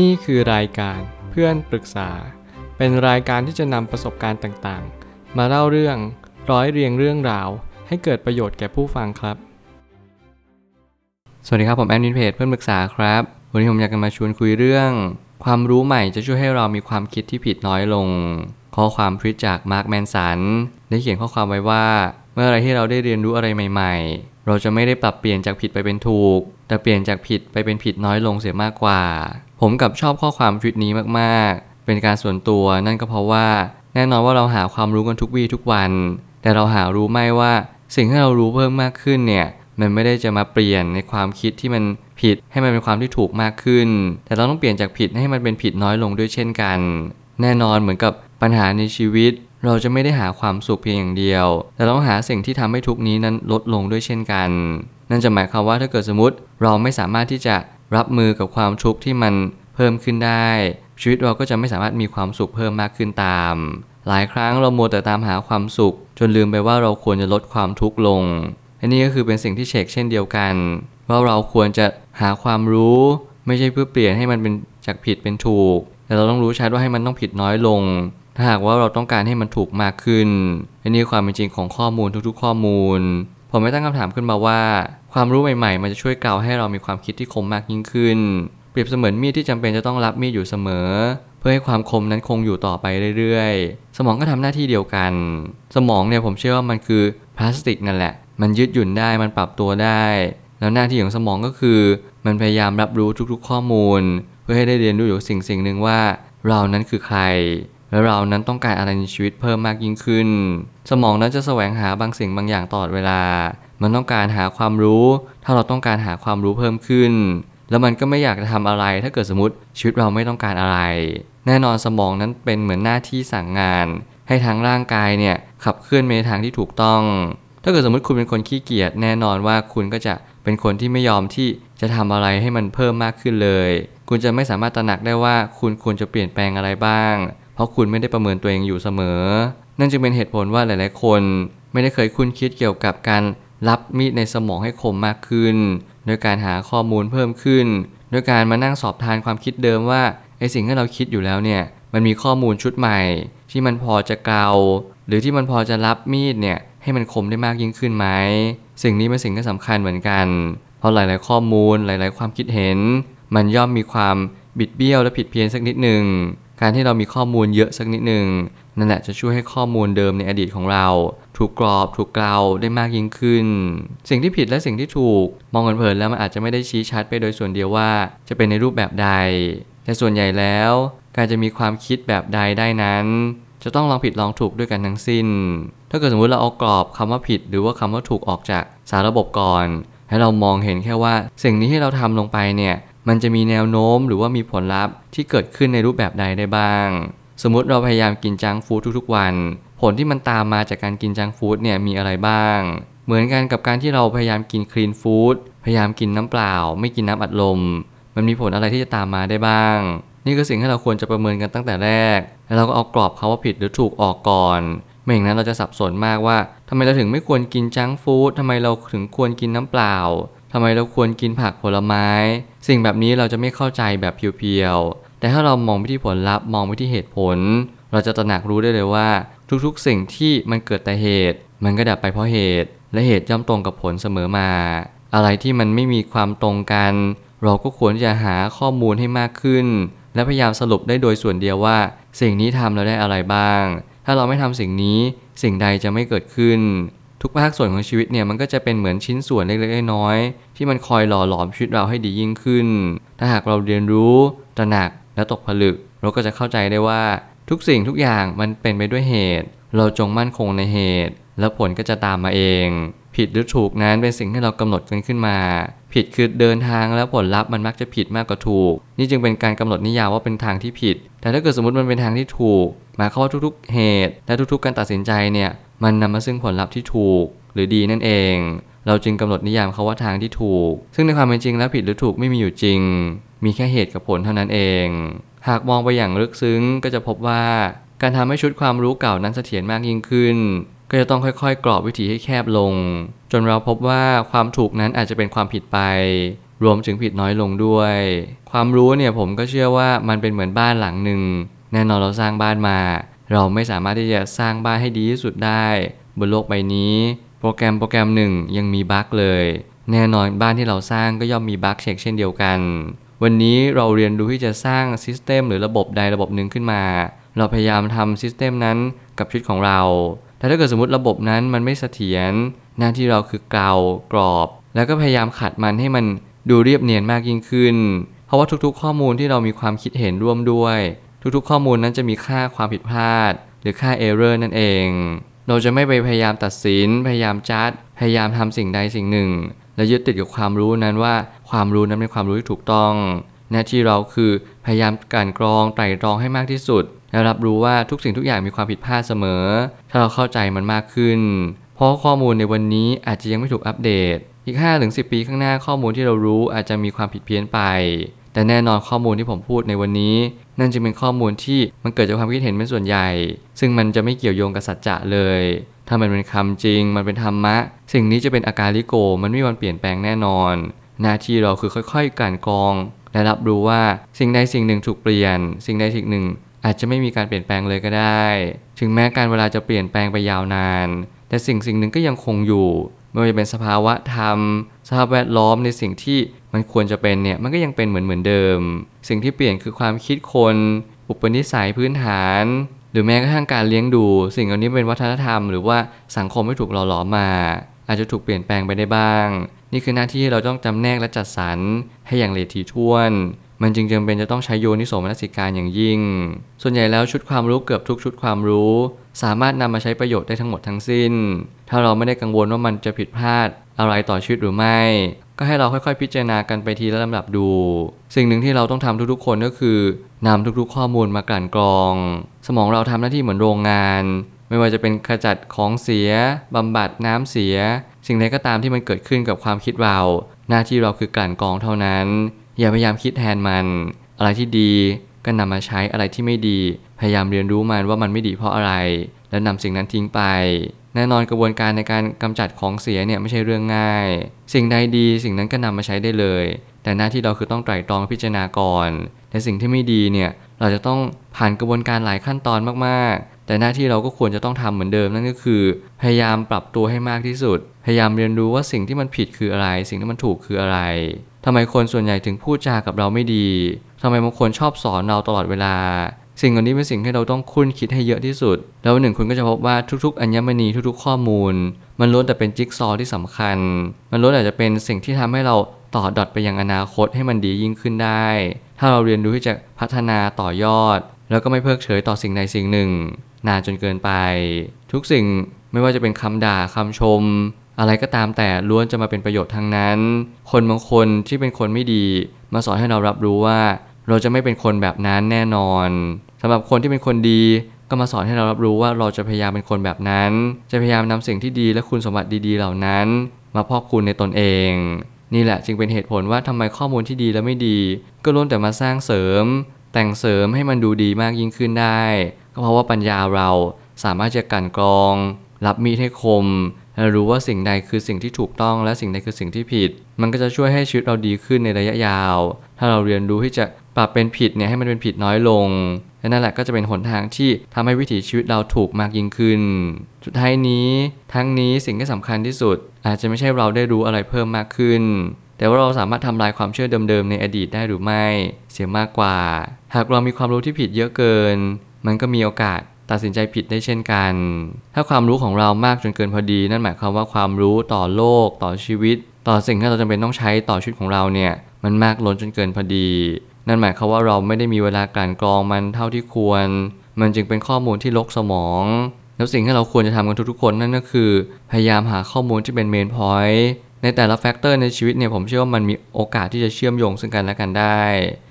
นี่คือรายการเพื่อนปรึกษา เป็นรายการที่จะนำประสบการณ์ต่างๆ มาเล่าเรื่องร้อยเรียงเรื่องราว ให้เกิดประโยชน์แก่ผู้ฟังครับ สวัสดีครับผมแอดมินเพจเพื่อนปรึกษาครับ วันนี้ผมอยากจะมาชวนคุยเรื่อง ความรู้ใหม่จะช่วยให้เรามีความคิดที่ผิดน้อยลง ข้อความทวิจากมาร์คแมนสันได้เขียนข้อความไว้ว่า เมื่อไรที่เราได้เรียนรู้อะไรใหม่ ๆ เราจะไม่ได้ปรับเปลี่ยนจากผิดไปเป็นถูก แต่เปลี่ยนจากผิดไปเป็นผิดน้อยลงเสียมากกว่า ผมกับชอบข้อความทวิตนี้มากๆ เป็นการส่วนตัวนั่นก็เพราะว่า แน่นอนว่าเราหาความรู้กันทุกวี่ทุกวัน แต่เราหารู้ไหมว่าสิ่งที่เรารู้เพิ่มมากขึ้นเนี่ยมันไม่ได้จะมาเปลี่ยนในความคิดที่มันผิดให้มันเป็นความที่ถูกมากขึ้น แต่เราต้องเปลี่ยนจากผิดให้มันเป็นผิดน้อยลงด้วยเช่นกัน แน่นอนเหมือนกับปัญหาในชีวิต เราจะไม่ได้หาความสุขเพียงอย่างเดียว แต่ต้องหาสิ่งที่ทำให้ทุกนี้นั้นลดลงด้วยเช่นกัน นั่นจะหมายความว่าถ้าเกิดสมมติเราไม่สามารถที่จะรับมือกับความทุกข์ที่มัน พิ่มขึ้นได้ ชีวิตเราก็จะไม่สามารถมีความสุขเพิ่มมากขึ้นตาม หลายครั้งเรามัวแต่ตามหาความสุข จนลืมไปว่าเราควรจะลดความทุกข์ลงอันนี้ก็คือเป็นสิ่งที่เช็คเช่นเดียวกันว่าเราควรจะหาความรู้ ไม่ใช่เพื่อเปลี่ยนให้มันเป็นจากผิดเป็นถูก แต่เราต้องรู้ชัดว่าให้มันต้องผิดน้อยลง ถ้าหากว่าเราต้องการให้มันถูกมากขึ้นอันนี้ความเป็นจริงของข้อมูลทุกๆ ข้อมูล ผมไม่ตั้งคำถามขึ้นมาว่า ความรู้ใหม่ๆ มันจะช่วยกล่าวให้เรามีความคิดที่คมมากยิ่งขึ้น เปรียบเสมือนมีดที่จำเป็นจะต้องรับมีดอยู่เสมอ เพื่อให้ความคมนั้นคงอยู่ต่อไปเรื่อยๆ สมองก็ทำหน้าที่เดียวกัน สมองเนี่ยผมเชื่อว่ามันคือพลาสติกนั่นแหละ มันยืดหยุ่นได้มันปรับตัวได้ แล้วหน้าที่ของสมองก็คือ มันพยายามรับรู้ทุกๆ ข้อมูล เพื่อให้ได้เรียนรู้อยู่สิ่งสิ่งหนึ่งว่า เรานั้นคือใคร และเรานั้นต้องการอะไรในชีวิตเพิ่มมากยิ่งขึ้น สมองนั้นจะแสวงหาบางสิ่งบางอย่างตลอดเวลา มันต้องการหาความรู้ ถ้าเราต้องการหาความรู้เพิ่มขึ้น แล้วมันก็ไม่อยากจะทำอะไร ถ้าเกิดสมมติชีวิตเราไม่ต้องการอะไร แน่นอนสมองนั้นเป็นเหมือนหน้าที่สั่งงาน ให้ทั้งร่างกายเนี่ยขับเคลื่อนไปในทางที่ถูกต้อง ถ้าเกิดสมมติคุณเป็นคนขี้เกียจแน่นอนว่าคุณก็จะเป็นคนที่ไม่ยอมที่จะทำอะไรให้มันเพิ่มมากขึ้นเลย คุณจะไม่สามารถตระหนักได้ว่าคุณควรจะเปลี่ยนแปลงอะไรบ้าง เพราะคุณไม่ได้ประเมินตัวเองอยู่เสมอ นั่นจึงเป็นเหตุผลว่าหลาย ๆ คน ไม่ได้เคยคุ้นคิดเกี่ยวกับการรับมีดในสมองให้คมมากขึ้น โดยการหาข้อมูลเพิ่มขึ้นโดยการมานั่งสอบทานความคิดเดิมว่าไอสิ่งที่เราคิดอยู่แล้วเนี่ยมันมีข้อมูลชุดใหม่ ที่มันพอจะเกาหรือที่มันพอจะรับมีดเนี่ยให้มันคมได้มากยิ่งขึ้นไหมสิ่งนี้เป็นสิ่งที่สำคัญเหมือนกัน เพราะหลาย ๆ ข้อมูลหลาย ๆ ความคิดเห็น มันย่อมมีความบิดเบี้ยวและผิดเพี้ยนสักนิดหนึ่ง การที่เรามีข้อมูลเยอะสักนิดหนึ่งนั่นแหละจะช่วยให้ข้อมูลเดิมในอดีตของเรา ถูกกรอบถูกเกลาได้มากยิ่งขึ้น สิ่งที่ผิดและสิ่งที่ถูก มองกันเพลินแล้วมันอาจจะไม่ได้ชี้ชัดไปโดยส่วนเดียวว่า จะเป็นในรูปแบบใด แต่ส่วนใหญ่แล้ว การจะมีความคิดแบบใดได้นั้น จะต้องลองผิดลองถูกด้วยกันทั้งสิ้น ถ้าเกิดสมมติเราเอากรอบคำว่าผิด หรือว่าคำว่าถูกออกจากสารระบบก่อน ให้เรามองเห็นแค่ว่า สิ่งนี้ที่เราทำลงไปเนี่ย มันจะมีแนวโน้มหรือว่ามีผลลัพธ์ที่เกิดขึ้นในรูปแบบใดได้บ้าง สมมุติเราพยายามกินจังฟู้ดทุกๆวัน ผลที่มันตามมาจากการกินจังฟู้ดเนี่ยมีอะไรบ้าง เหมือนกันกับการที่เราพยายามกินคลีนฟู้ดพยายามกินน้ำเปล่า ไม่กินน้ำอัดลม มันมีผลอะไรที่จะตามมาได้บ้าง นี่คือสิ่งที่เราควรจะประเมินกันตั้งแต่แรก แล้วเราก็เอากรอบเขาว่าผิดหรือถูกออกก่อนไม่อย่างนั้นเราจะสับสนมากว่าทำไมเราถึงไม่ควรกินจังฟู้ดทำไมเราถึงควรกินน้ำเปล่า ทำไมเราควรกินผักผลไม้ สิ่งแบบนี้เราจะไม่เข้าใจแบบเพียวๆ แต่ถ้าเรามองไปที่ผลลัพธ์มองไปที่เหตุผล เราจะตระหนักรู้ได้เลยว่า ทุกๆ สิ่งที่มันเกิดแต่เหตุ มันก็ดับไปเพราะเหตุ และเหตุย่อมตรงกับผลเสมอมา อะไรที่มันไม่มีความตรงกัน เราก็ควรจะหาข้อมูลให้มากขึ้น และพยายามสรุปได้โดยส่วนเดียวว่า สิ่งนี้ทำแล้วได้อะไรบ้าง ถ้าเราไม่ทำสิ่งนี้สิ่งใดจะไม่เกิดขึ้น ทุกภาคส่วนของชีวิตเนี่ยมันก็จะเป็นเหมือนชิ้นส่วนเล็กๆน้อยๆที่มันคอยหล่อหลอมชีวิตเราให้ดียิ่งขึ้น ถ้าหากเราเรียนรู้ตระหนักและตกผลึก เราก็จะเข้าใจได้ว่าทุกสิ่งทุกอย่างมันเป็นไปด้วยเหตุ เราจงมั่นคงในเหตุ แล้วผลก็จะตามมาเอง ผิดหรือถูกนั้นเป็นสิ่งที่เรากำหนดกันขึ้นมา ผิดคือเดินทางแล้วผลลัพธ์มันมักจะผิดมากกว่าถูก นี่จึงเป็นการกำหนดนิยามว่าเป็นทางที่ผิด แต่ถ้าเกิดสมมติมันเป็นทางที่ถูกหมายความว่าทุกๆ เหตุ และทุกๆ การตัดสินใจเนี่ยมันนำมาซึ่งผลลัพธ์ที่ถูกหรือดีนั่นเอง เราจึงกำหนดนิยามเขาว่าทางที่ถูก ซึ่งในความเป็นจริงแล้วผิดหรือถูกไม่มีอยู่จริง มีแค่เหตุกับผลเท่านั้นเอง หากมองไปอย่างลึกซึ้งก็จะพบว่าการทำให้ชุดความรู้เก่านั้นเสถียรมากยิ่งขึ้น ก็จะต้องค่อยๆ กรอบวิถีให้แคบลง จนเราพบว่าความถูกนั้นอาจจะเป็นความผิดไป รวมถึงผิดน้อยลงด้วย ความรู้เนี่ยผมก็เชื่อว่ามันเป็นเหมือนบ้านหลังหนึ่งแน่นอนเราสร้างบ้านมา เราไม่สามารถที่จะสร้างบ้านให้ดีที่สุดได้ บนโลกใบนี้ โปรแกรมโปรแกรมหนึ่งยังมีบั๊กเลย แน่นอนบ้านที่เราสร้างก็ย่อมมีบั๊กเช็คเช่นเดียวกัน วันนี้เราเรียนรู้ที่จะสร้างซิสเต็มหรือระบบใดระบบหนึ่งขึ้นมา เราพยายามทำ system นั้นกับชีวิตของเรา แต่ถ้าเกิดสมมติระบบนั้นมันไม่เสถียรหน้าที่เราคือเกลากรอบ แล้วก็พยายามขัดมันให้มันดูเรียบเนียนมากยิ่งขึ้น เพราะว่าทุกๆ ข้อมูลที่เรามีความคิดเห็นร่วมด้วย ทุกๆ ข้อมูลนั้นจะมีค่าความผิดพลาด หรือค่า error นั่นเอง เราจะไม่ไปพยายามตัดสิน พยายามจัด พยายามทำสิ่งใดสิ่งหนึ่ง และยึดติดกับความรู้นั้นว่าความรู้นั้นเป็นความรู้ที่ถูกต้อง หน้าที่เราคือพยายามกลั่นกรองไตร่ตรองให้มากที่สุด และรับรู้ว่าทุกสิ่งทุกอย่างมีความผิดพลาดเสมอ ถ้าเราเข้าใจมันมากขึ้น เพราะข้อมูลในวันนี้อาจจะยังไม่ถูกอัปเดต อีก 5-10 ปีข้างหน้าข้อมูลที่เรารู้อาจจะมีความผิดเพี้ยนไป แต่แน่นอนข้อมูลที่ผมพูดในวันนี้ นั่นจะเป็นข้อมูลที่มันเกิดจากความคิดเห็นเป็นส่วนใหญ่ ซึ่งมันจะไม่เกี่ยวโยงกับสัจจะเลย ถ้ามันเป็นคำจริง มันเป็นธรรมะ สิ่งนี้จะเป็นอาการลิโก มันไม่มีวันเปลี่ยนแปลงแน่นอน หน้าที่เราคือค่อยๆกลั่นกรอง และรับรู้ว่าสิ่งใดสิ่งหนึ่งถูกเปลี่ยน สิ่งใดสิ่งหนึ่ง อาจจะไม่มีการเปลี่ยนแปลงเลยก็ได้ ถึงแม้การเวลาจะเปลี่ยนแปลงไปยาวนาน แต่สิ่งสิ่งหนึ่งก็ยังคงอยู่ไม่ว่าจะเป็นสภาวะธรรม สภาพแวดล้อมในสิ่งที่มันควรจะเป็นเนี่ยมันก็ยังเป็นเหมือนเหมือนเดิม สิ่งที่เปลี่ยนคือความคิดคนอุปนิสัยพื้นฐาน หรือแม้กระทั่งการเลี้ยงดู สิ่งเหล่านี้เป็นวัฒนธรรม หรือว่าสังคมที่ถูกหล่อหลอมมา อาจจะถูกเปลี่ยนแปลงไปได้บ้าง นี่คือหน้าที่ที่เราต้องจำแนกและจัดสรรให้อย่างละเอียดถี่ถ้วน มันจึงจำเป็นจะต้องใช้โยนิโสมนสิการอย่างยิ่ง ส่วนใหญ่แล้วชุดความรู้เกือบทุกชุดความรู้ สามารถนำมาใช้ประโยชน์ได้ทั้งหมดทั้งสิ้น ถ้าเราไม่ได้กังวลว่ามันจะผิดพลาดอะไรต่อชีวิตหรือไม่ ก็ให้เราค่อยๆ พิจารณากันไปทีละลำดับดู สิ่งหนึ่งที่เราต้องทำทุกๆ คนก็คือนำทุกๆ ข้อมูลมากลั่นกรอง สมองเราทำหน้าที่เหมือนโรงงาน ไม่ว่าจะเป็นขจัดของเสียบำบัดน้ำเสีย สิ่งใดก็ตามที่มันเกิดขึ้นกับความคิดเรา หน้าที่เราคือกลั่นกรองเท่านั้น อย่าพยายามคิดแทนมัน อะไรที่ดีก็นำมาใช้อะไรที่ไม่ดี พยายามเรียนรู้มันว่ามันไม่ดีเพราะอะไร แล้วนำสิ่งนั้นทิ้งไป แน่นอนกระบวนการในการกำจัดของเสียเนี่ยไม่ใช่เรื่องง่าย สิ่งใดดีสิ่งนั้นก็นำมาใช้ได้เลย แต่หน้าที่เราคือต้องไตร่ตรองพิจารณาก่อนและสิ่งที่ไม่ดีเนี่ยเราจะต้องผ่านกระบวนการหลายขั้นตอนมากๆ แต่หน้าที่เราก็ควรจะต้องทำเหมือนเดิมนั่นก็คือ พยายามปรับตัวให้มากที่สุด พยายามเรียนรู้ว่าสิ่งที่มันผิดคืออะไร สิ่งที่มันถูกคืออะไรทำไมคนส่วนใหญ่ถึงพูดจากับเราไม่ดีทำไมบางคนชอบสอนเราตลอดเวลา สิ่งเหล่านี้เป็นสิ่งที่เราต้องคุ้นคิดให้เยอะที่สุด แล้วหนึ่งคุณก็จะพบว่าทุกๆ อัญมณีทุกๆ ข้อมูล มันล้วนแต่เป็นจิ๊กซอว์ที่สำคัญ มันล้วนแต่จะเป็นสิ่งที่ทำให้เราต่อดอทไปยังอนาคตให้มันดียิ่งขึ้นได้ ถ้าเราเรียนรู้ที่จะพัฒนาต่อยอด แล้วก็ไม่เพิกเฉยต่อสิ่งใดสิ่งหนึ่ง นานจนเกินไป ทุกสิ่งไม่ว่าจะเป็นคำด่าคำชม อะไรก็ตามแต่ล้วนจะมาเป็นประโยชน์ทั้งนั้น คนบางคนที่เป็นคนไม่ดี มาสอนให้เรารับรู้ว่า เราจะไม่เป็นคนแบบนั้นแน่นอนสำหรับคนที่เป็นคนดีก็มาสอนให้เรารับรู้ว่าเราจะพยายามเป็นคนแบบนั้น จะพยายามนำสิ่งที่ดีและคุณสมบัติดี ๆ เหล่านั้น มาพอกคุณในตนเอง นี่แหละจึงเป็นเหตุผลว่าทำไมข้อมูลที่ดีและไม่ดี ก็ล้วนแต่มาสร้างเสริม แต่งเสริมให้มันดูดีมากยิ่งขึ้นได้ ก็เพราะว่าปัญญาเราสามารถจะกันกรอง รับมีดให้คม รู้ว่าสิ่งใดคือสิ่งที่ถูกต้องและสิ่งใดคือสิ่งที่ผิด มันก็จะช่วยให้ชีวิตเราดีขึ้นในระยะยาว ถ้าเราเรียนรู้ที่จะปรับเป็นผิดเนี่ยให้มันเป็นผิดน้อยลงและนั่นแหละก็จะเป็นหนทางที่ทำให้วิถีชีวิตเราถูกมากยิ่งขึ้น สุดท้ายนี้ ทั้งนี้สิ่งที่สำคัญที่สุด อาจจะไม่ใช่เราได้รู้อะไรเพิ่มมากขึ้น แต่ว่าเราสามารถทำลายความเชื่อเดิมๆในอดีตได้หรือไม่ เสียมากกว่า หากเรามีความรู้ที่ผิดเยอะเกิน มันก็มีโอกาส ตัดสินใจผิดได้เช่นกัน ถ้าความรู้ของเรามากจนเกินพอดี นั่นหมายความว่าความรู้ต่อโลก ต่อชีวิต ต่อสิ่งที่เราจำเป็นต้องใช้ต่อชีวิตของเราเนี่ยมันมากล้นจนเกินพอดี นั่นหมายความว่าเราไม่ได้มีเวลากลั่นกรองมันเท่าที่ควร มันจึงเป็นข้อมูลที่รกสมอง แล้วสิ่งที่เราควรจะทำกันทุกๆคนนั่นก็คือ พยายามหาข้อมูลที่เป็น main point ในแต่ละ factor ในชีวิตเนี่ยผมเชื่อว่ามันมีโอกาสที่จะเชื่อมโยงซึ่งกันและกันได้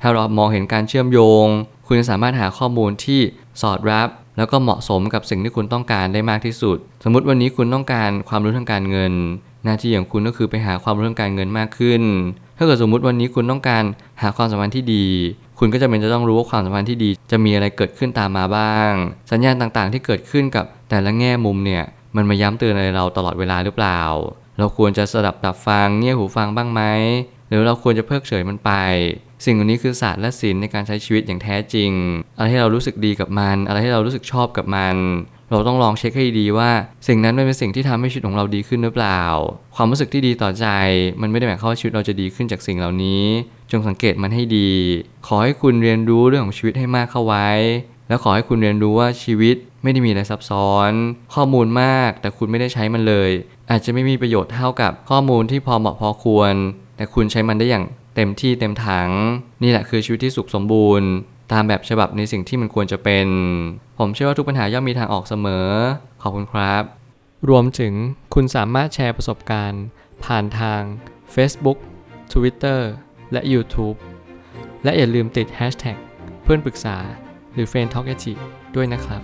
ถ้าเรามองเห็นการเชื่อมโยง คุณจะสามารถหาข้อมูลที่สอดรับ แล้วก็เหมาะสมกับสิ่งที่คุณต้องการได้มากที่สุด สมมุติวันนี้คุณต้องการความรู้ทางการเงิน หน้าที่ของคุณก็คือไปหาความรู้ทางการเงินมากขึ้น ถ้าเกิดสมมุติวันนี้คุณต้องการหาความสัมพันธ์ที่ดี คุณก็จะเป็นจะต้องรู้ว่าความสัมพันธ์ที่ดี จะมีอะไรเกิดขึ้นตามมาบ้าง สัญญาณต่างๆ ที่เกิดขึ้นกับแต่ละแง่มุมเนี่ยมันมาย้ำเตือนอะไรเราตลอดเวลาหรือเปล่า เราควรจะสดับตับฟังเงี่ยหูฟังบ้างไหม หรือเราควรจะเพิกเฉยมันไป สิ่งเหล่านี้คือศาสตร์และศิลป์ในการใช้ชีวิตอย่างแท้จริง อะไรที่เรารู้สึกดีกับมัน อะไรที่เรารู้สึกชอบกับมัน เราต้องลองเช็คให้ดีว่า สิ่งนั้นมันเป็นสิ่งที่ทำให้ชีวิตของเราดีขึ้นหรือเปล่า ความรู้สึกที่ดีต่อใจ มันไม่ได้หมายความว่าชีวิตเราจะดีขึ้นจากสิ่งเหล่านี้ จงสังเกตมันให้ดี ขอให้คุณเรียนรู้เรื่องของชีวิตให้มากเข้าไว้ แล้วขอให้คุณเรียนรู้ว่าชีวิตไม่ได้มีอะไรซับซ้อน ข้อมูลมากแต่คุณไม่ได้ใช้มันเลย อาจจะไม่มีประโยชน์เท่ากับข้อมูลที่พอเหมาะพอควร แต่คุณใช้มันได้อย่างเต็มที่เต็มถัง นี่แหละคือชีวิตที่สุขสมบูรณ์ ตามแบบฉบับในสิ่งที่มันควรจะเป็น ผมเชื่อว่าทุกปัญหาย่อมมีทางออกเสมอ ขอบคุณครับ รวมถึงคุณสามารถแชร์ประสบการณ์ ผ่านทาง Facebook Twitter และ YouTube และอย่าลืมติด Hashtag เพื่อนปรึกษาหรือ f r ร e n d t a l k ด้วยนะครับ